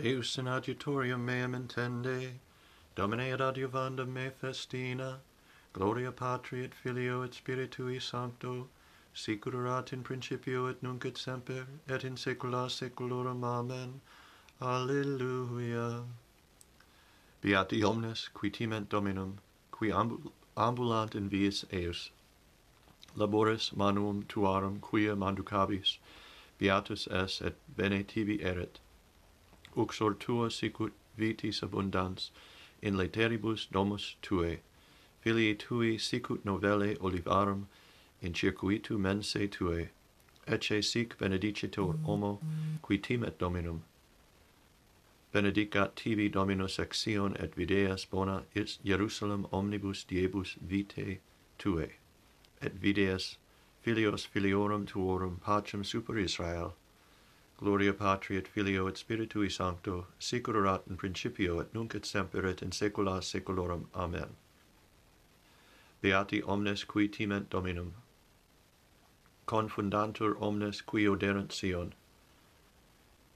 Deus in adjutorium meam intende, Domine ad adiuvandum me festina, Gloria Patri et Filio et Spiritui Sancto, sicurat in principio et nunc et semper, et in saecula saeculorum. Amen. Alleluia. Beati omnes qui timent Dominum, qui ambulant in viis eius, laboris manuum tuarum quia manducabis, beatus es et bene tibi erit, uxor tua sicut vitis abundans, in lateribus domus tuae. Filii tui sicut novelle olivarum, in circuitu mense tuae. Ecce sic benedicitur homo, qui timet Dominum. Benedicat tibi Dominus axion et videas bona is Jerusalem omnibus diebus vitae tuae. Et videas filios filiorum tuorum pacem super Israel, Gloria Patri et Filio et Spiritui Sancto, sic erat in principio et nunc et semper et in saecula saeculorum. Amen. Beati omnes qui timent Dominum. Confundantur omnes qui oderent Sion.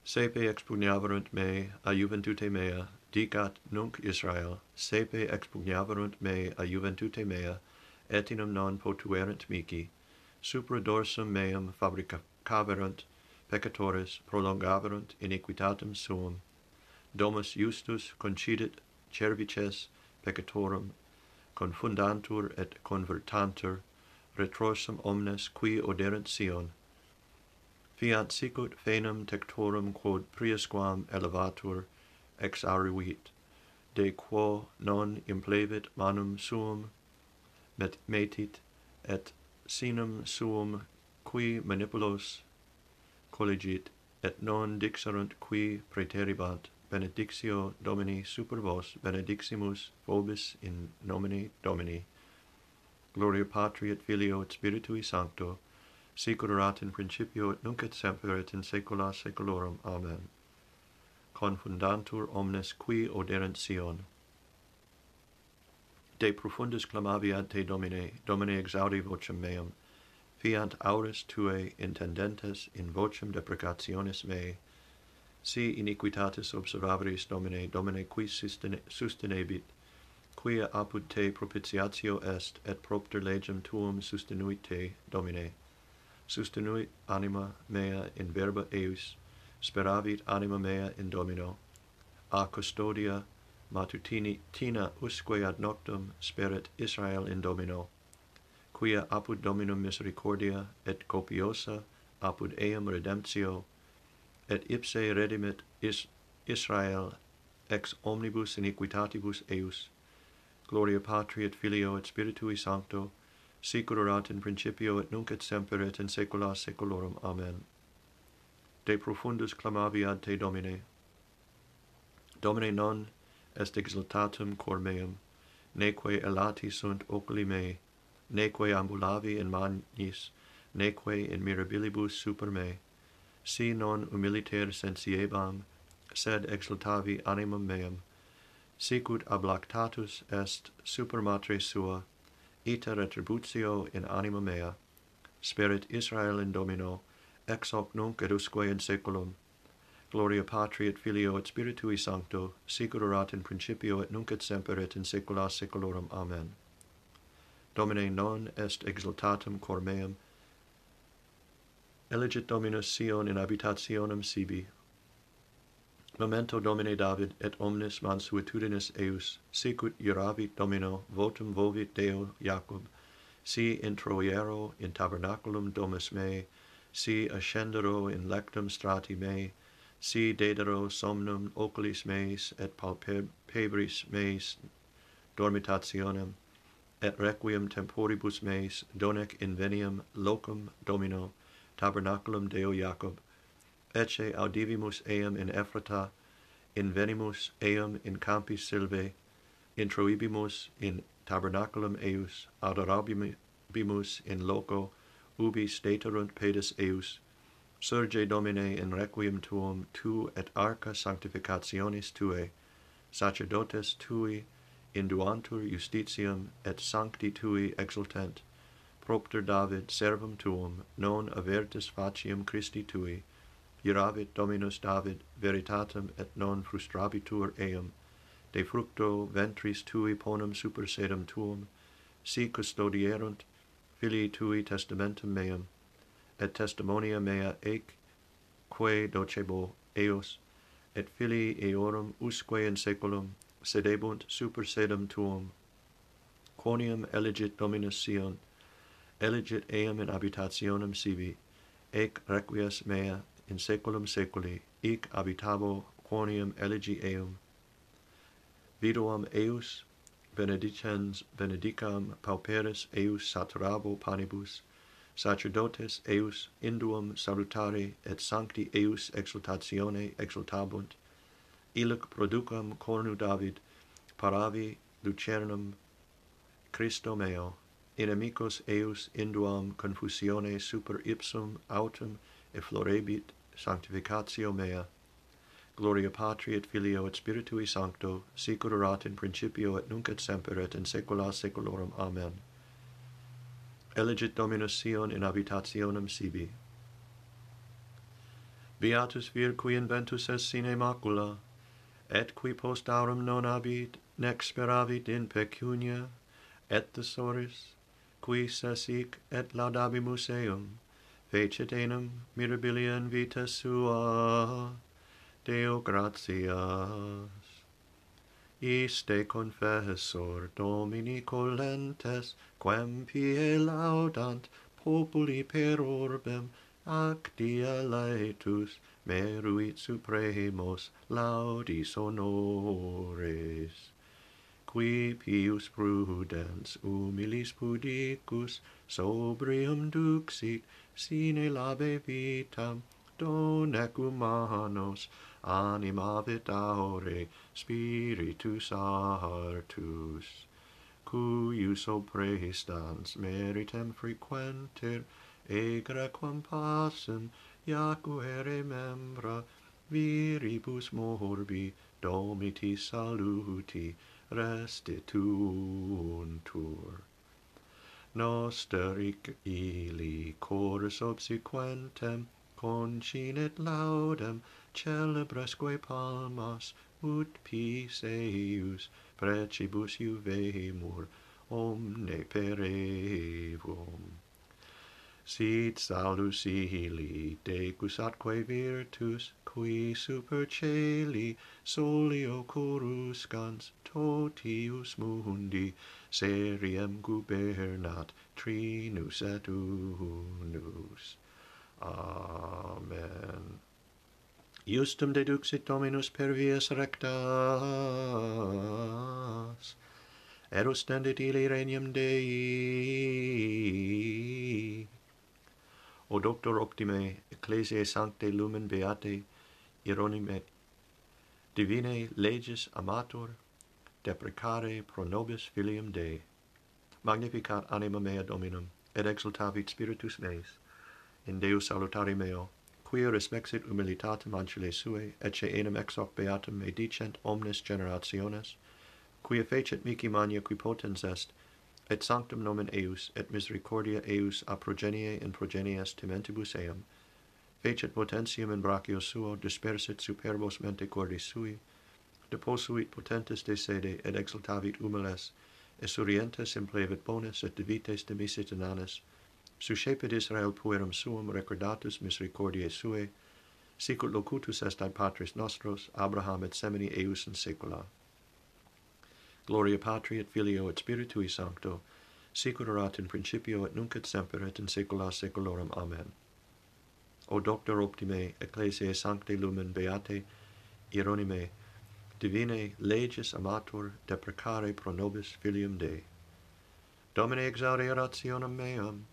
Sepe expugnaverunt me a juventute mea, dicat nunc Israel, sepe expugnaverunt me a juventute mea, etinum non potuerent mici, supra dorsum meum fabricaverunt, peccatores prolongaverunt iniquitatem suum, domus justus concidit cervices peccatorum, confundantur et convertantur, retrorsum omnes qui oderent Sion. Fiat sicut fenum tectorum quod priusquam elevatur ex aruit, de quo non implevit manum suum, met metit, et sinum suum qui manipulos collegit, et non dixerunt qui praeteribant, benedictio Domini super vos benediximus vobis in nomine Domini. Gloria Patri et Filio et Spiritui Sancto, sic in principio et nunc et semper et in saecula saeculorum. Amen. Confundantur omnes qui oderent Sion. De profundis clamavi ad te Domine, Domine exaudi vocem meam, fiant auris tuae intendentes in vocem deprecationis mei, si iniquitatis observabris domine domine qui sustenebit, quia apud te propitiatio est et propter legem tuum sustenuit te, Domine. Sustenuit anima mea in verba eius, speravit anima mea in Domino. A custodia matutini tina usque ad noctum sperit Israel in Domino quia apud Dominum misericordia et copiosa apud eam redemptio et ipse redimit is Israel ex omnibus iniquitatibus eius. Gloria patri et filio et spiritui sancto sic erat in principio et nunc et semper et in saecula saeculorum. Amen. De profundus clamavi ad te domine. Domine non est exultatum cor meum neque elati sunt oculi mei neque ambulavi in magnis, neque in mirabilibus super me, si non humiliter sensiebam, sed exultavi animum meam, sicut ablactatus est super matre sua, ita retributio in anima mea, sperit Israel in Domino, ex hoc nunc et usque in saeculum, gloria patri et filio et spiritui sancto, sic erat in principio et nunc et semper et in saecula saeculorum. Amen. Domine non est exultatum cor meum. Elegit Dominus Sion in habitationem sibi. Memento Domine David et omnes mansuetudinis eius, sicut iravit Domino, votum vovit Deo Jacob, si introiero in tabernaculum domus mei, si ascendero in lectum strati mei, si dedero somnum oculis meis et palpebris meis dormitationem, et requiem temporibus meis donec inveniam locum domino tabernaculum Deo Jacob ecce audivimus eam in Ephrata invenimus eam in campis Silvae introibimus in tabernaculum eius adorabimus in loco ubi staterunt pedes eius surge domine in requiem tuum tu et arca sanctificationis tuae sacerdotes tui induantur justitiam et sancti tui exultent, propter David servum tuum non avertis faciam Christi tui iravit Dominus David veritatem et non frustrabitur eum, de fructo ventris tui ponum super sedem tuum si custodierunt filii tui testamentum meum, et testimonia mea ec quae docebo eos et filii eorum usque in saeculum sedebunt super sedem tuum quonium elegit dominus Sion elegit eam in habitationem sibi ec requies mea in saeculum saeculi ec habitabo quonium elegi eum viduam eus, benedicens benedicam pauperis eus saturabo panibus sacerdotes eus induum salutare et sancti eus exultatione exultabunt illic producam cornu David, paravi lucernum Christo meo, inimicos eius induam confusione super ipsum autem efflorebit sanctificatio mea. Gloria Patri et Filio et Spiritui Sancto, sicur erat in principio et nunc et semper et in saecula saeculorum. Amen. Elegit Dominus Sion in habitationem sibi. Beatus vir qui inventus est sine macula, et qui post aurum non habit, nec speravit in pecunia, et thesaurus, qui sesic et laudabimus eum, fecit enim in vita sua, Deo gratias. Iste confessor Domini colentes, quem pie laudant populi per orbem actia laetus, meruit supremos laudis honores. Qui pius prudens humilis pudicus sobrium duxit sine labe vitam donec humanos anima vitaore spiritus artus. Cuius oprestans meritem frequenter egra quam passem iacuere membra, viribus morbi, domiti saluti, restituuntur. Noster ic ili chorus obsequentem, concinet laudem, celebresque palmas, ut pis eius, precibus juvemur, omne perevum. Sit salus ili decus atque virtus, qui super celi solio coruscans totius mundi, seriem gubernat trinus et unus. Amen. Justum deduxit Dominus per vias rectas, erus tendit ili regnum Dei, doctor optime ecclesiae sancte lumen beate ironime divinae leges amator deprecare pro nobis filium Dei. Magnificat anima mea dominum et exultavit spiritus meis. In Deus salutari meo quia respexit humilitatem ancile suae ecce enim ex hoc beatum me dicent omnes generationes quia fecit mihi mania qui potens est et sanctum nomen eius et misericordia eius a progenie in progenies timentibus eum, fecit potentium in brachio suo dispersit superbos mente cordis sui deposuit potentes de sede et exultavit humiles et implevit bonus, et divites demisit inanes suscepit Israel puerum suum recordatus misericordiae suae sicut locutus est ad patris nostros Abraham et semini eius in saecula. Gloria Patri et Filio et Spiritui Sancto, sicut erat in principio et nunc et semper et in saecula saeculorum. Amen. O Doctor optime, ecclesiae sancte lumen beate, ironime, divinae legis Amator, deprecare pro nobis filium Dei. Domine exaudi orationem meam,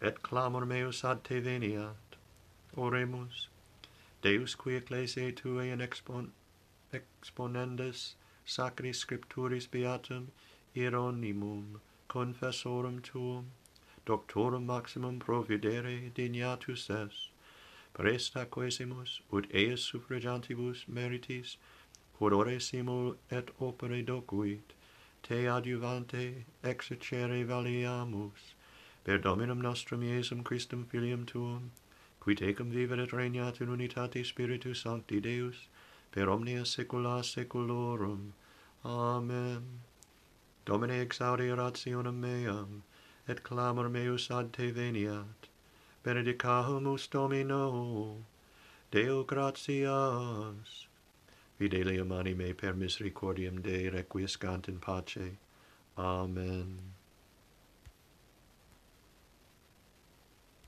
et clamor meus ad te veniat. Oremus, Deus qui ecclesiae tuae in expon, exponendis, sacri scripturis beatum Hieronymum confessorum tuum doctorum maximum providere dignatus es presta quesimus ut eis suffragantibus meritis quod ore simul et opere docuit te adjuvante exercere valiamus. Per dominum nostrum iesum Christum filium tuum qui tecum vivet et regnat in unitate spiritu sancti deus per omnia saecula saeculorum. Amen. Domine exaudi rationem meam, et clamor meus ad te veniat. Benedicamus Domino, Deo gratias. Fidelium anime per misericordiam Dei requiescant in pace. Amen.